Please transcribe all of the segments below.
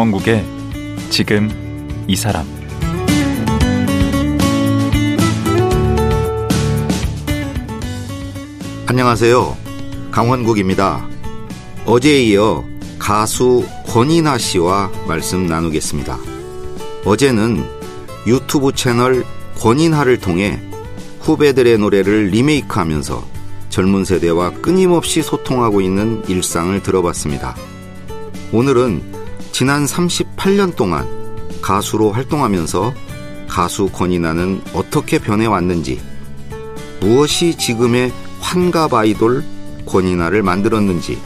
강원국의 지금 이 사람 안녕하세요. 강원국입니다. 어제에 이어 가수 권이나 씨와 말씀 나누겠습니다. 어제는 유튜브 채널 권인하를 통해 후배들의 노래를 리메이크하면서 젊은 세대와 끊임없이 소통하고 있는 일상을 들어봤습니다. 오늘은 지난 38년 동안 가수로 활동하면서 가수 권이나는 어떻게 변해왔는지, 무엇이 지금의 환갑 아이돌 권이나를 만들었는지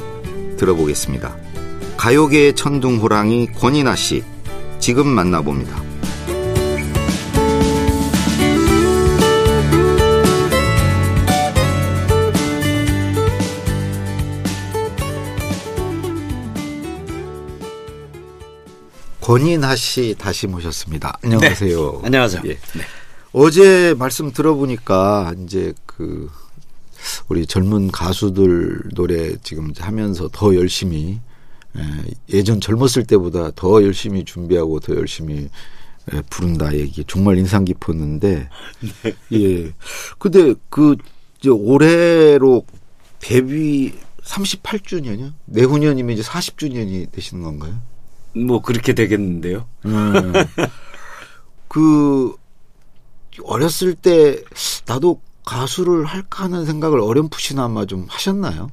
들어보겠습니다. 가요계의 천둥호랑이 권이나 씨, 지금 만나봅니다. 권인하 씨 다시 모셨습니다. 안녕하세요. 네. 안녕하세요. 예. 네. 어제 말씀 들어보니까 이제 그 우리 젊은 가수들 노래 지금 하면서 더 열심히 예전 젊었을 때보다 더 열심히 준비하고 더 열심히 부른다 얘기 정말 인상 깊었는데 네. 예. 근데 그 이제 올해로 데뷔 38주년이요? 내후년이면 이제 40주년이 되시는 건가요? 뭐 그렇게 되겠는데요. 음. 그 어렸을 때 나도 가수를 할까 하는 생각을 어렴풋이나마 좀 하셨나요?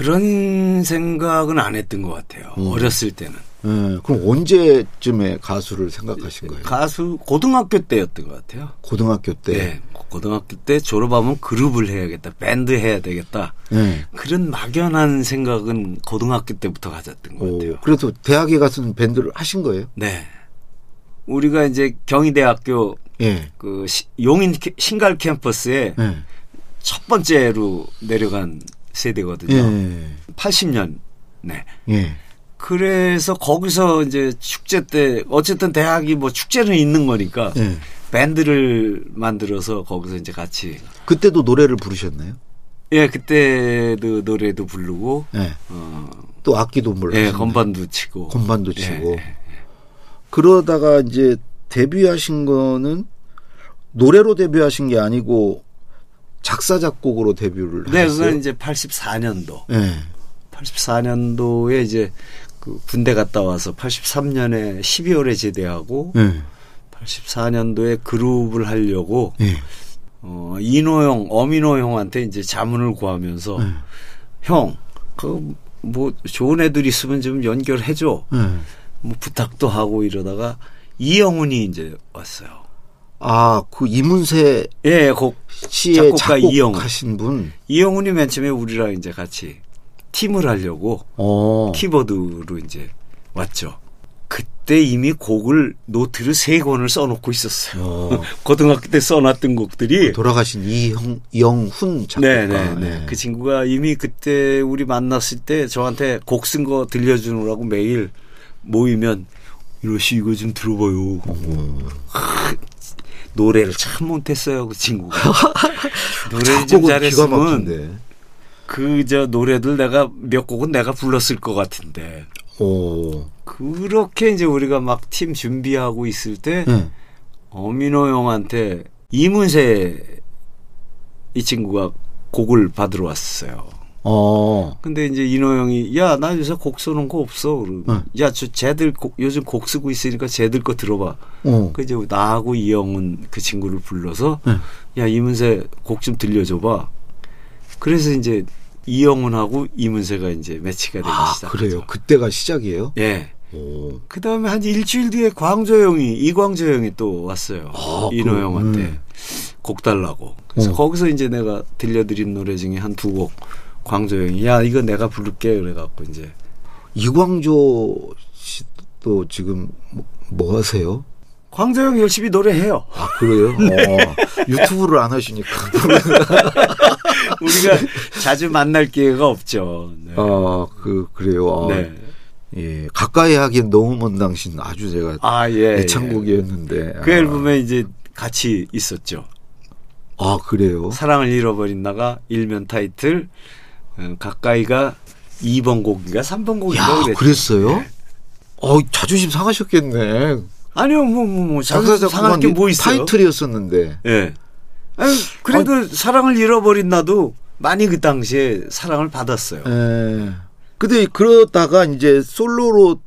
그런 생각은 안 했던 것 같아요. 음. 어렸을 때는. 네, 그럼 언제쯤에 가수를 생각하신 거예요? 가수 고등학교 때였던 것 같아요. 고등학교 때. 네, 고등학교 때 졸업하면 그룹을 해야겠다, 밴드 해야 되겠다. 네. 그런 막연한 생각은 고등학교 때부터 가졌던 것 같아요. 그래도 대학에 가서는 밴드를 하신 거예요? 네. 우리가 이제 경희대학교 네. 그 용인 신갈 캠퍼스에 네. 첫 번째로 내려간 세대거든요. 80년. 네. 그래서 거기서 이제 축제 때 어쨌든 대학이 뭐 축제는 있는 거니까 네. 밴드를 만들어서 거기서 이제 같이 그때도 노래를 부르셨나요? 예, 그때도 노래도 부르고 네. 어, 또 악기도 물론 예, 건반도 치고 건반도 예, 치고 예, 예. 그러다가 이제 데뷔하신 거는 노래로 데뷔하신 게 아니고 작사 작곡으로 데뷔를 네, 하셨어요? 그건 이제 84년도. 네. 84년도에 이제 그 군대 갔다 와서 83년에 12월에 제대하고 네. 84년도에 그룹을 하려고 네. 어, 이노형, 어미노 형한테 이제 자문을 구하면서 네. 형, 그 뭐 좋은 애들 있으면 좀 연결해줘. 네. 뭐 부탁도 하고 이러다가 이영훈이 이제 왔어요. 아, 그 이문세 예, 곡 씨의 작곡가 이영훈 하신 분. 이영훈이 맨 처음에 우리랑 이제 같이 팀을 하려고 어. 키보드로 이제 왔죠. 그때 이미 곡을 노트를 세 권을 써놓고 있었어요. 어. 고등학교 때 써놨던 곡들이 그 돌아가신 이형 영훈 작곡가. 네네 네. 그 친구가 이미 그때 우리 만났을 때 저한테 곡 쓴 거 들려주느라고 매일 모이면 이러시 이거 좀 들어봐요. 하, 노래를 참 못했어요 그 친구가. 노래를 좀 잘했으면 그 저 노래들 내가 몇 곡은 내가 불렀을 것 같은데. 오. 그렇게 이제 우리가 막 팀 준비하고 있을 때 네. 어민호 형한테 이문세 이 친구가 곡을 받으러 왔어요. 어. 근데 이제 인호 형이 야 나 요새 곡 써놓은 거 없어. 그러고 네. 야저 쟤들 곡, 요즘 곡 쓰고 있으니까 쟤들 거 들어봐. 어. 그 이제 나하고 이영훈 그 친구를 불러서 네. 야 이문세 곡 좀 들려줘봐. 그래서 이제 이영훈하고 이문세가 이제 매치가 되기 아, 시작하죠. 그래요. 그때가 시작이에요? 예. 그 다음에 한 일주일 뒤에 광조 형이 이광조 형이 또 왔어요. 아, 인호 그, 형한테 음. 곡 달라고. 그래서 어. 거기서 이제 내가 들려드린 노래 중에 한 두 곡 광조 형이 야 이거 내가 부를게 그래갖고 이제 이광조 씨도 지금 뭐, 뭐 하세요? 광조형 열심히 노래해요. 아 그래요? 어, 유튜브를 안 하시니까 우리가 자주 만날 기회가 없죠. 네. 아그 그래요. 아, 네. 예 가까이 하기엔 너무 먼 당신 아주 제가 아, 예, 애창곡이었는데 그 아. 앨범에 이제 같이 있었죠. 아 그래요? 사랑을 잃어버린 나가 일면 타이틀 어, 가까이가 2번 곡인가 3번 곡인가 그랬어요. 네. 어 자존심 상하셨겠네. 아니요, 뭐, 뭐, 뭐, 자존심 상할 게 뭐 있어요? 타이틀이었었는데. 예. 아니, 그래도 사랑을 잃어버린 나도 많이 그 당시에 사랑을 받았어요. 예. 근데 그러다가 이제 솔로로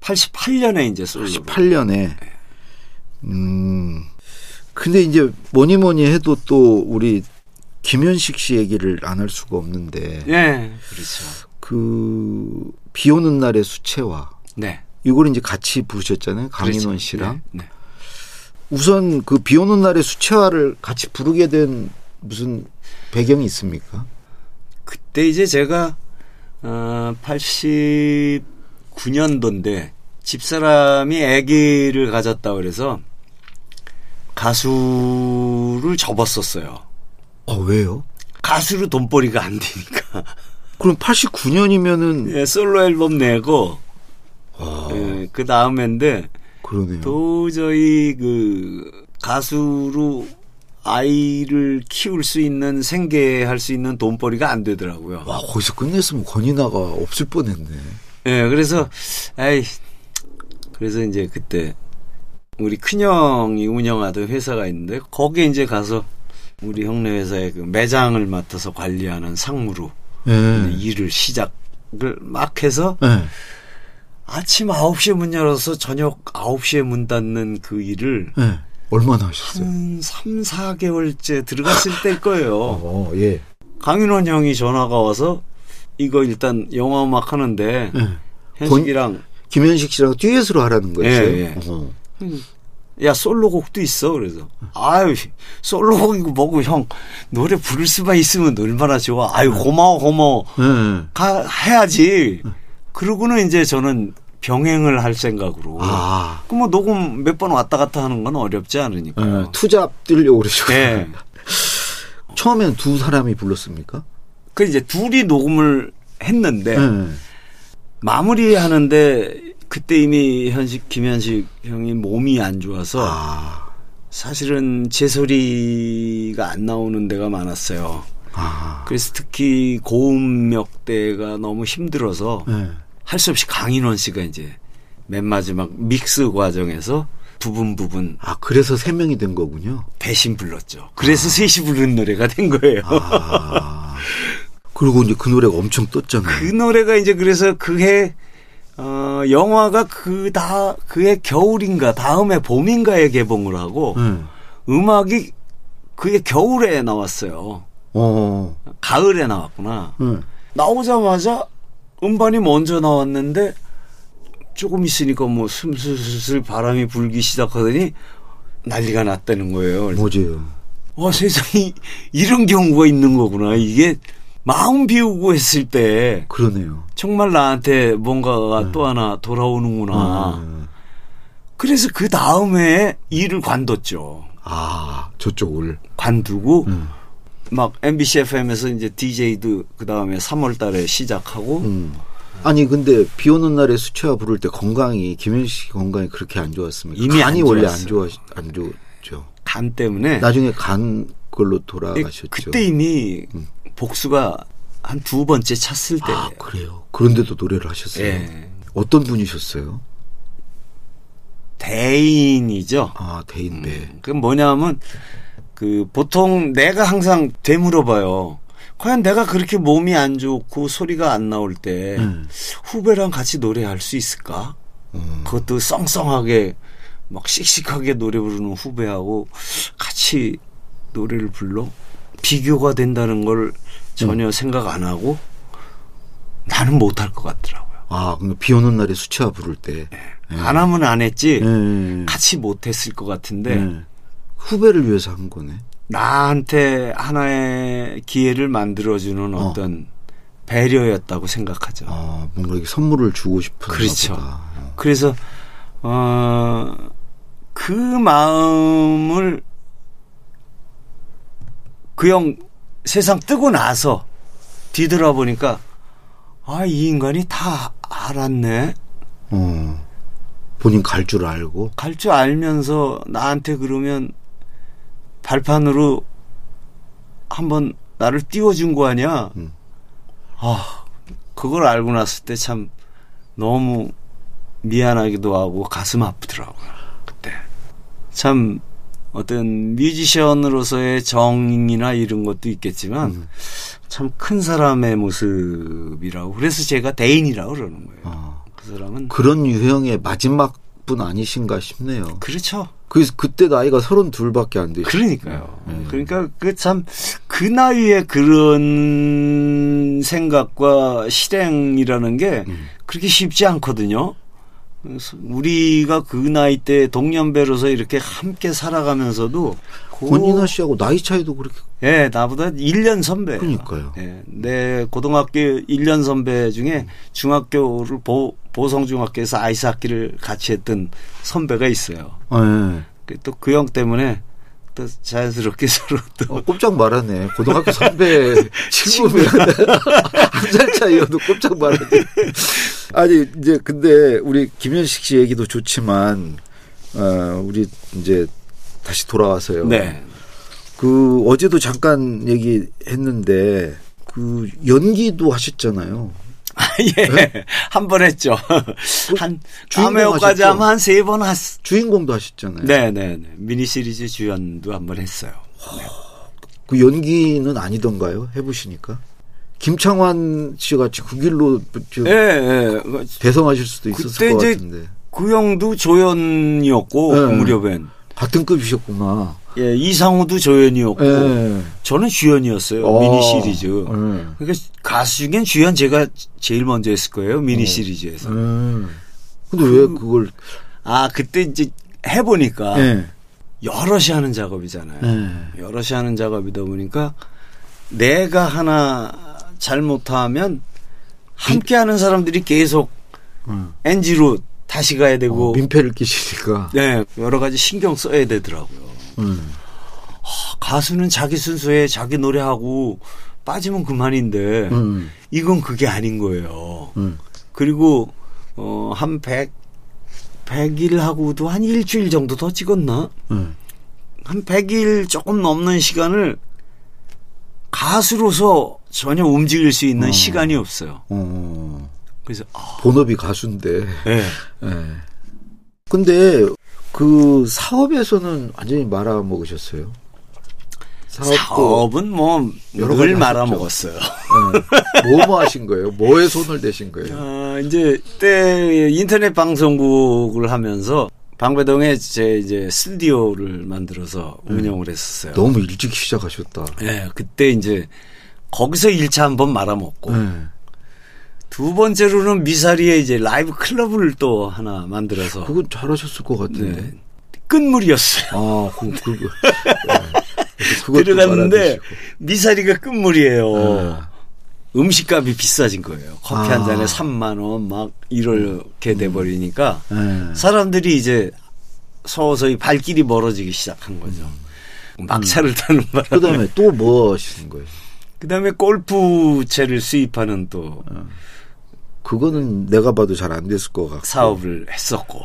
88년에 이제 솔로. 18년에 음. 근데 이제 뭐니 뭐니 해도 또 우리 김현식 씨 얘기를 안 할 수가 없는데 예, 그렇죠. 그 비 오는 날의 수채화 네. 이걸 이제 같이 부르셨잖아요. 강인원 그렇죠. 씨랑. 네, 네. 우선 그 비 오는 날의 수채화를 같이 부르게 된 무슨 배경이 있습니까? 그때 이제 제가 어 89년도인데 집사람이 아기를 가졌다 그래서 가수를 접었었어요. 어, 왜요? 가수로 돈벌이가 안 되니까 그럼 89년이면은 예, 솔로 앨범 내고 아, 예, 그 다음인데 그러네요. 도저히 그 가수로 아이를 키울 수 있는 생계할 수 있는 돈벌이가 안 되더라고요. 와, 거기서 끝냈으면 권이나가 없을 뻔했네. 예, 그래서 아이 그래서 이제 그때 우리 큰형이 운영하던 회사가 있는데 거기에 이제 가서 우리 형네 회사의 그 매장을 맡아서 관리하는 상무로 예. 일을 시작을 막 해서 예. 아침 9시에 문 열어서 저녁 9시에 문 닫는 그 일을 예. 얼마나 하셨어요? 한 3, 4개월째 들어갔을 때일 거예요. 어, 예. 강인원 형이 전화가 와서 이거 일단 영화 음악 하는데 예. 현식이랑 김현식 씨랑 듀엣으로 하라는 거였어요. 예, 예. 어. 야 솔로곡도 있어 그래서 아유 솔로곡이고 뭐고 형 노래 부를 수만 있으면 얼마나 좋아 아유 고마워 고마워 예. 가 해야지 그러고는 이제 저는 병행을 할 생각으로 아, 그뭐 녹음 몇 번 왔다 갔다 하는 건 어렵지 않으니까 예. 투잡 뛰려고 그러셨구나. 예. 처음엔 두 사람이 불렀습니까? 그 이제 둘이 녹음을 했는데 예. 마무리하는데 그때 이미 현식 김현식 형이 몸이 안 좋아서 아, 사실은 제 소리가 안 나오는 데가 많았어요. 아, 그래서 특히 고음역대가 너무 힘들어서 예. 할수 없이 강인원 씨가 이제 맨 마지막 믹스 과정에서 부분 부분 아, 그래서 세 명이 된 거군요. 대신 불렀죠. 그래서 셋이 부른 노래가 된 거예요. 아. 그리고 이제 그 노래가 엄청 떴잖아요. 그 노래가 이제 그래서 그해 어 영화가 그 다 그해 겨울인가 다음에 봄인가에 개봉을 하고 예. 음악이 그해 겨울에 나왔어요. 어. 가을에 나왔구나. 예. 나오자마자 음반이 먼저 나왔는데 조금 있으니까 뭐 슬슬슬 바람이 불기 시작하더니 난리가 났다는 거예요. 뭐지요? 와 세상에 이런 경우가 있는 거구나. 이게 마음 비우고 했을 때 그러네요. 정말 나한테 뭔가가 또 하나 돌아오는구나. 음. 그래서 그 다음에 일을 관뒀죠. 아, 저쪽을. 관두고 음. 막 MBC FM에서 이제 DJ도 그 다음에 3월 달에 시작하고 음. 아니 근데 비 오는 날에 수채화 부를 때 건강이 김현식 건강이 그렇게 안 좋았습니까? 이미 간이 안 원래 안. 좋아 안 좋죠. 간 때문에 나중에 간 걸로 돌아가셨죠. 그때 이미 복수가 한 두 번째 찼을 때. 아 그래요. 그런데도 노래를 하셨어요. 예. 어떤 분이셨어요? 대인이죠. 아 대인배. 그 뭐냐면 그 보통 내가 항상 되물어봐요. 과연 내가 그렇게 몸이 안 좋고 소리가 안 나올 때 음. 후배랑 같이 노래할 수 있을까? 그것도 썽썽하게 막 씩씩하게 노래 부르는 후배하고 같이 노래를 불러 비교가 된다는 걸 전혀 생각 안 하고 나는 못할 것 같더라고요. 아비 오는 날에 수채화 부를 때. 안 하면 안 했지 예. 같이 못 했을 것 같은데 예. 후배를 위해서 한 거네. 나한테 하나의 기회를 만들어주는 어. 어떤 배려였다고 생각하죠. 아 뭔가 이렇게 선물을 주고 싶은 그렇죠. 보다. 그래서 어, 그 마음을 그 형 세상 뜨고 나서 뒤돌아보니까 아 이 인간이 다 알았네. 어. 본인 갈 줄 알고. 갈 줄 알면서 나한테 그러면 발판으로 한번 나를 띄워준 거 아니야? 음. 아, 그걸 알고 났을 때 참 너무 미안하기도 하고 가슴 아프더라고요. 그때 참 어떤 뮤지션으로서의 정이나 이런 것도 있겠지만 음. 참큰 사람의 모습이라고 그래서 제가 대인이라고 그러는 거예요. 아, 그 사람은 그런 유형의 마지막 분 아니신가 싶네요. 그렇죠. 그 그때 나이가 32밖에 안 되시죠. 그러니까요. 네. 그러니까 그참그 나이에 그런 생각과 실행이라는 게 음. 그렇게 쉽지 않거든요. 우리가 그 나이 때 동년배로서 이렇게 함께 살아가면서도 그- 권인하 씨하고 나이 차이도 그렇게 예, 나보다 1년 선배. 그러니까요. 예, 내 고등학교 1년 선배 중에 중학교를 보, 보성중학교에서 아이스 하키를 같이 했던 선배가 있어요. 아, 예. 또그 형 때문에 또 자연스럽게 서로 또 어, 꼼짝 말하네. 고등학교 선배 친구면 한 살 차이여도 꼼짝 말하네. 아니 이제 근데 우리 김현식 씨 얘기도 좋지만 어, 우리 이제 다시 돌아와서요. 네. 그 어제도 잠깐 얘기했는데 그 연기도 하셨잖아요. 예. 한 번 했죠. 한 하셨죠? 하면 한 세 번 했. 주인공도 하셨잖아요. 네, 네, 네. 미니 시리즈 주연도 한 번 했어요. 그 연기는 아니던가요? 해보시니까 김창완 씨 같이 그 길로 좀 예, 예. 그- 대성하실 수도 있었을 그때 것 이제 같은데 그 형도 조연이었고 네. 그 무렵엔 같은 급이셨구나. 예, 이상우도 조연이었고 예. 저는 주연이었어요. 어. 미니 시리즈. 예. 그러니까 가수 중엔 주연 제가 제일 먼저 했을 거예요. 미니 시리즈에서. 음. 근데 왜 그걸? 아, 그때 이제 해보니까 예. 여럿이 하는 작업이잖아요. 예. 여럿이 하는 작업이다 보니까 내가 하나 잘못하면 함께 하는 사람들이 계속 음. NG로 다시 가야 되고 어, 민폐를 끼치니까. 네, 여러 가지 신경 써야 되더라고요. 음. 가수는 자기 순서에 자기 노래하고 빠지면 그만인데 음. 이건 그게 아닌 거예요. 음. 그리고 어, 한 100, 100일 하고도 한 일주일 정도 더 찍었나? 음. 한 100일 조금 넘는 시간을 가수로서 전혀 움직일 수 있는 어. 시간이 없어요. 어. 그래서 아, 본업이 가수인데. 네. 예. 근데 그 사업에서는 완전히 말아 먹으셨어요. 사업도 사업은 뭐늘 가지 말아 하셨죠. 먹었어요. 예. 뭐뭐 하신 거예요? 뭐에 손을 대신 거예요? 아, 이제 그때 인터넷 방송국을 하면서 방배동에 제 이제 스튜디오를 만들어서 운영을 했었어요. 너무 일찍 시작하셨다. 예, 그때 이제 거기서 1차 한번 말아먹고 예. 두 번째로는 미사리에 이제 라이브 클럽을 또 하나 만들어서 그건 잘하셨을 것 같은데. 네. 끝물이었어요. 아, 그, 그, 그, 예. 그것도 들어갔는데. 미사리가 끝물이에요. 아. 음식값이 비싸진 거예요. 커피 한 아. 잔에 3만 원 막 이렇게 돼 버리니까 예. 사람들이 이제 서서히 발길이 멀어지기 시작한 거죠. 막차를 타는 바람에 그 다음에 또 뭐 하시는 거예요? 그다음에 골프채를 수입하는 또 그거는 내가 봐도 잘 안 됐을 것 같고. 사업을 했었고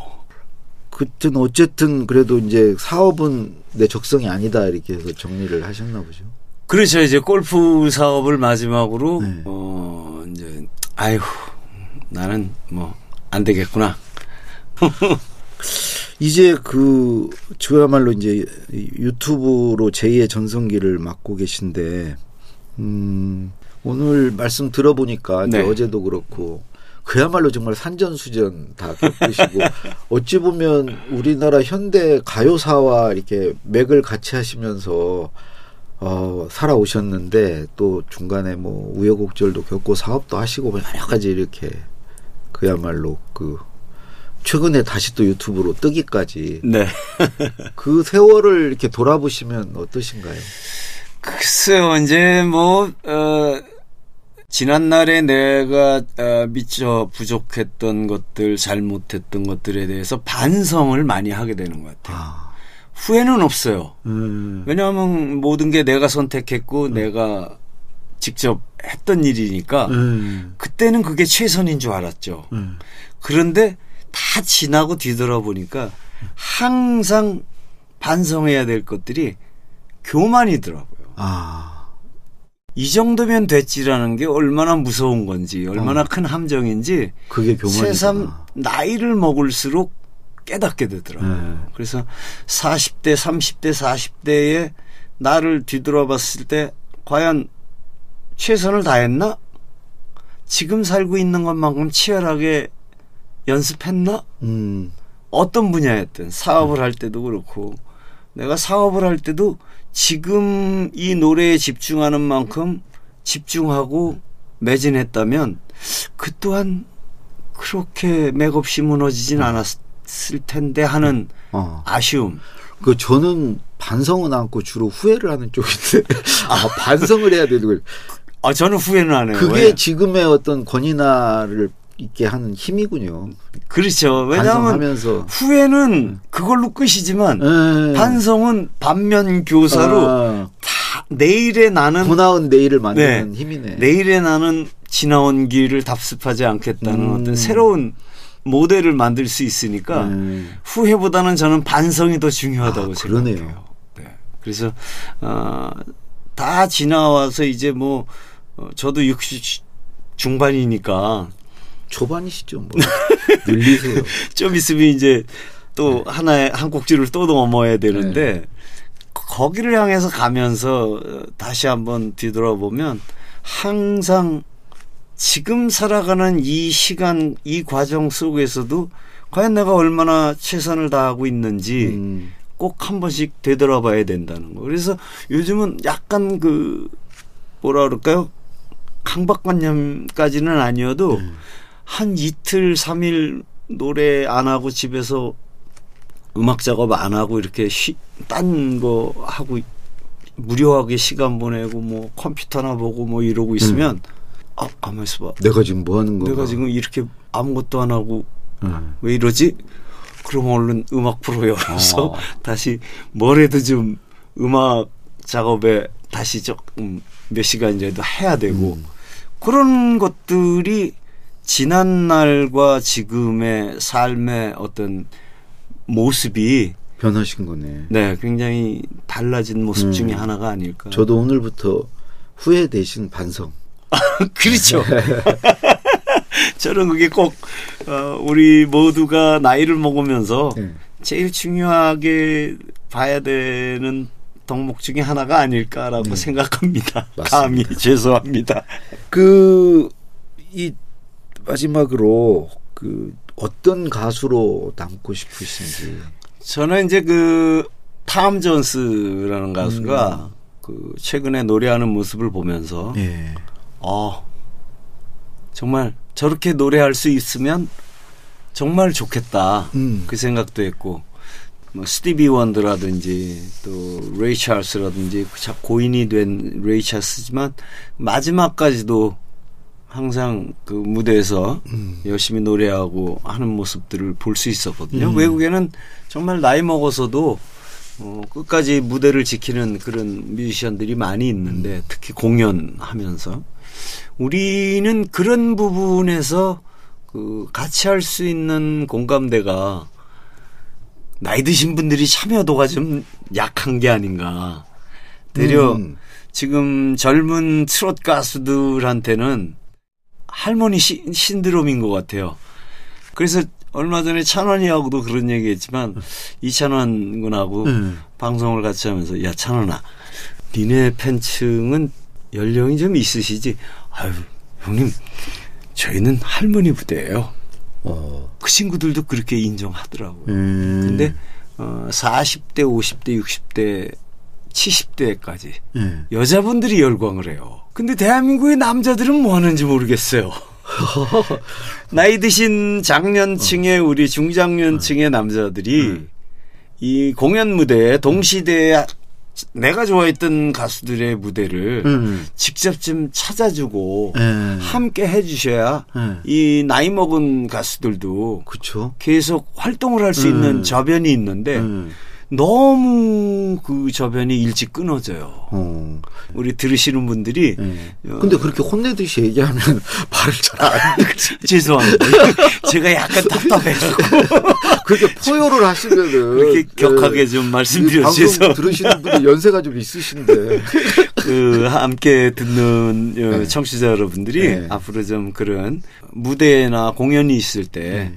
그땐 어쨌든 그래도 이제 사업은 내 적성이 아니다 이렇게 해서 정리를 하셨나 보죠. 그렇죠. 이제 골프 사업을 마지막으로 네. 어 이제 아이고 나는 뭐 안 되겠구나. 이제 그 저야말로 이제 유튜브로 제2의 전성기를 맞고 계신데 음 오늘 말씀 들어보니까 네. 어제도 그렇고 그야말로 정말 산전수전 다 겪으시고 어찌 보면 우리나라 현대 가요사와 이렇게 맥을 같이 하시면서 어 살아오셨는데 또 중간에 뭐 우여곡절도 겪고 사업도 하시고 뭐 여러 가지 이렇게 그야말로 그 최근에 다시 또 유튜브로 뜨기까지 네. 그 세월을 이렇게 돌아보시면 어떠신가요? 글쎄요, 이제 뭐, 어, 지난날에 내가 어, 미처 부족했던 것들, 잘못했던 것들에 대해서 반성을 많이 하게 되는 것 같아요. 아, 후회는 없어요. 음, 왜냐하면 모든 게 내가 선택했고 내가 직접 했던 일이니까 음, 그때는 그게 최선인 줄 알았죠. 음. 그런데 다 지나고 뒤돌아보니까 항상 반성해야 될 것들이 교만이더라고요. 아, 이 정도면 됐지라는 게 얼마나 무서운 건지 얼마나 어. 큰 함정인지 그게. 새삼 나이를 먹을수록 깨닫게 되더라고요. 네. 그래서 40대, 30대, 40대에 나를 뒤돌아봤을 때 과연 최선을 다했나? 지금 살고 있는 것만큼 치열하게 연습했나? 음. 어떤 분야였든 사업을 할 때도 그렇고 내가 사업을 할 때도 지금 이 노래에 집중하는 만큼 집중하고 매진했다면 그 또한 그렇게 맥없이 무너지진 않았을 텐데 하는 어. 아쉬움. 그 저는 반성은 않고 주로 후회를 하는 쪽인데 아 반성을 해야 되는 걸 아 저는 후회는 안 해요. 그게 왜? 지금의 어떤 권위나를 있게 하는 힘이군요. 그렇죠. 왜냐하면 후회는 그걸로 끝이지만 예. 반성은 반면 교사로 아, 다 내일의 나는 더 나은 내일을 만드는 네. 힘이네. 내일의 나는 지나온 길을 답습하지 않겠다는 음. 어떤 새로운 모델을 만들 수 있으니까 음. 후회보다는 저는 반성이 더 중요하다고 아, 생각해요. 그러네요. 네. 그래서 어, 다 지나와서 이제 뭐 어, 저도 60 중반이니까 초반이시죠, 뭐. 늘리세요. 좀 있으면 이제 또 네. 하나의 한 꼭지를 또 넘어야 되는데 거기를 향해서 가면서 어, 다시 한번 뒤돌아보면 항상 지금 살아가는 이 시간 이 과정 속에서도 과연 내가 얼마나 최선을 다하고 있는지 음. 꼭한 번씩 되돌아봐야 된다는 거. 그래서 요즘은 약간 그 뭐라 그럴까요? 강박관념까지는 아니어도 음. 한 이틀 삼일 노래 안 하고 집에서 음악 작업 안 하고 이렇게 딴 거 하고 무료하게 시간 보내고 뭐 컴퓨터나 보고 뭐 이러고 있으면 아 가만 있어봐 내가 지금 뭐 하는 건가? 내가 지금 이렇게 아무것도 안 하고 음. 왜 이러지? 그럼 얼른 음악 프로 열어서 어. 다시 뭐래도 좀 음악 작업에 다시 조금 몇 시간이라도 해야 되고 음. 그런 것들이 지난 날과 지금의 삶의 어떤 모습이 변하신 거네. 네 굉장히 달라진 모습 음. 중에 하나가 아닐까. 저도 오늘부터 후회 대신 반성. 그렇죠. 저는 그게 꼭 어, 우리 모두가 나이를 먹으면서 네. 제일 중요하게 봐야 되는 덕목 중에 하나가 아닐까라고 네. 생각합니다. 맞습니다. 감히 죄송합니다. 그, 이, 마지막으로, 그, 어떤 가수로 남고 싶으신지. 저는 이제 그 탐 존스라는 가수가 그 최근에 노래하는 모습을 보면서 예. 어 정말 저렇게 노래할 수 있으면 정말 좋겠다 음. 그 생각도 했고 뭐 스티비 원더라든지 또 레이 찰스라든지 참 고인이 된 레이 찰스지만 마지막까지도 항상 그 무대에서 음. 열심히 노래하고 하는 모습들을 볼 수 있었거든요. 음. 외국에는 정말 나이 먹어서도 어, 끝까지 무대를 지키는 그런 뮤지션들이 많이 있는데 특히 공연하면서 우리는 그런 부분에서 그 같이 할 수 있는 공감대가 나이 드신 분들이 참여도가 좀 약한 게 아닌가. 되려 음. 지금 젊은 트롯 가수들한테는 할머니 시, 신드롬인 것 같아요. 그래서 얼마 전에 찬원이하고도 그런 얘기했지만 이찬원 군하고 음. 방송을 같이 하면서 야 찬원아, 니네 팬층은 연령이 좀 있으시지? 아유 형님 저희는 할머니 부대예요. 어. 그 친구들도 그렇게 인정하더라고요. 음. 근데 어, 40대, 50대, 60대, 70대까지 예. 여자분들이 열광을 해요. 근데 대한민국의 남자들은 뭐 하는지 모르겠어요. 나이 드신 장년층의 우리 중장년층의 남자들이 이 공연 무대에 동시대에 내가 좋아했던 가수들의 무대를 음. 직접 좀 찾아주고 예. 함께 해주셔야 예. 이 나이 먹은 가수들도 그쵸. 계속 활동을 할수 음. 있는 저변이 있는데 음. 너무 그 저변이 일찍 끊어져요. 어. 우리 들으시는 분들이 예. 어, 근데 그렇게 혼내듯이 얘기하면 말을 잘 안. 죄송합니다. 제가 약간 답답해가지고 그렇게 포효를 하시면은 그렇게 격하게 예, 좀이 말씀드려주셔서 방송 들으시는 분이 연세가 좀 있으신데 그 함께 듣는 어, 네. 청취자 여러분들이 네. 앞으로 좀 그런 무대나 공연이 있을 때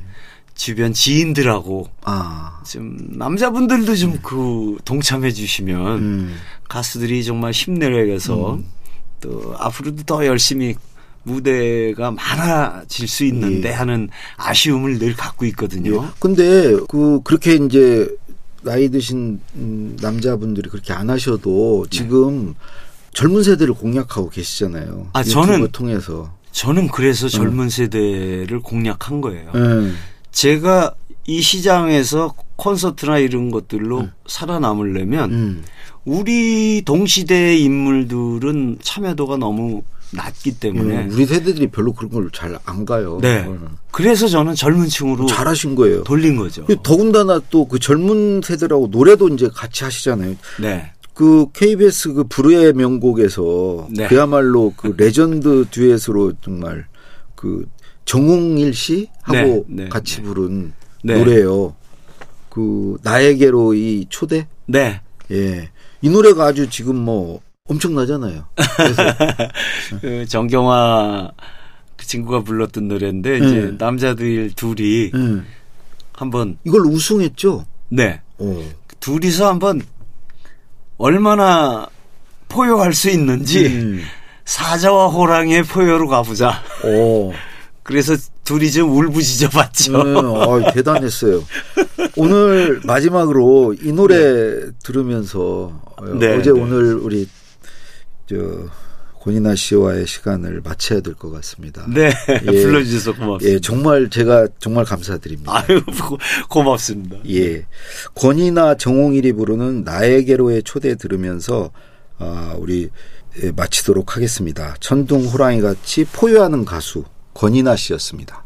주변 지인들하고 아 좀 남자분들도 좀그 동참해 주시면 음. 가수들이 정말 힘내려서 또 앞으로도 더 열심히 무대가 많아질 수 있는데 예. 하는 아쉬움을 늘 갖고 있거든요. 근데 그 그렇게 이제 나이 드신 음, 남자분들이 그렇게 안 하셔도 지금 젊은 세대를 공략하고 계시잖아요. 아, 저는 통해서. 저는 그래서 젊은 세대를 공략한 거예요. 음. 제가 이 시장에서 콘서트나 이런 것들로 살아남으려면 음. 우리 동시대 인물들은 참여도가 너무 낮기 때문에 음, 우리 세대들이 별로 그런 걸 잘 안 가요. 네. 음. 그래서 저는 젊은 층으로 잘하신 거예요. 돌린 거죠. 그 더군다나 또 그 젊은 세대라고 노래도 이제 같이 하시잖아요. 네. 그 KBS 그 불후의 명곡에서 네. 그야말로 그 레전드 듀엣으로 정말 그 정웅일 씨 하고 네, 네, 같이 네. 부른 네. 노래예요. 그 나에게로 이 초대 네. 예. 이 노래가 아주 지금 뭐 엄청나잖아요. 그래서 그 정경화 그 친구가 불렀던 노래인데 네. 이제 남자들 둘이 예. 한번 이걸 우승했죠. 네. 어. 둘이서 한번 얼마나 포효할 수 있는지 음. 사자와 호랑이의 포효로 가보자. 어. 그래서 둘이 좀 울부짖어 봤죠. 네, 아, 대단했어요. 오늘 마지막으로 이 노래 들으면서 어, 네, 어제 네. 오늘 우리 저 권이나 씨와의 시간을 마쳐야 될 것 같습니다. 네. 예. 불러주셔서 고맙습니다. 예, 정말 제가 정말 감사드립니다. 아유, 고- 고맙습니다. 예. 권이나 정홍일이 부르는 나에게로의 초대 들으면서 아, 우리 예, 마치도록 하겠습니다. 천둥 호랑이 같이 포효하는 가수 권이나 씨였습니다.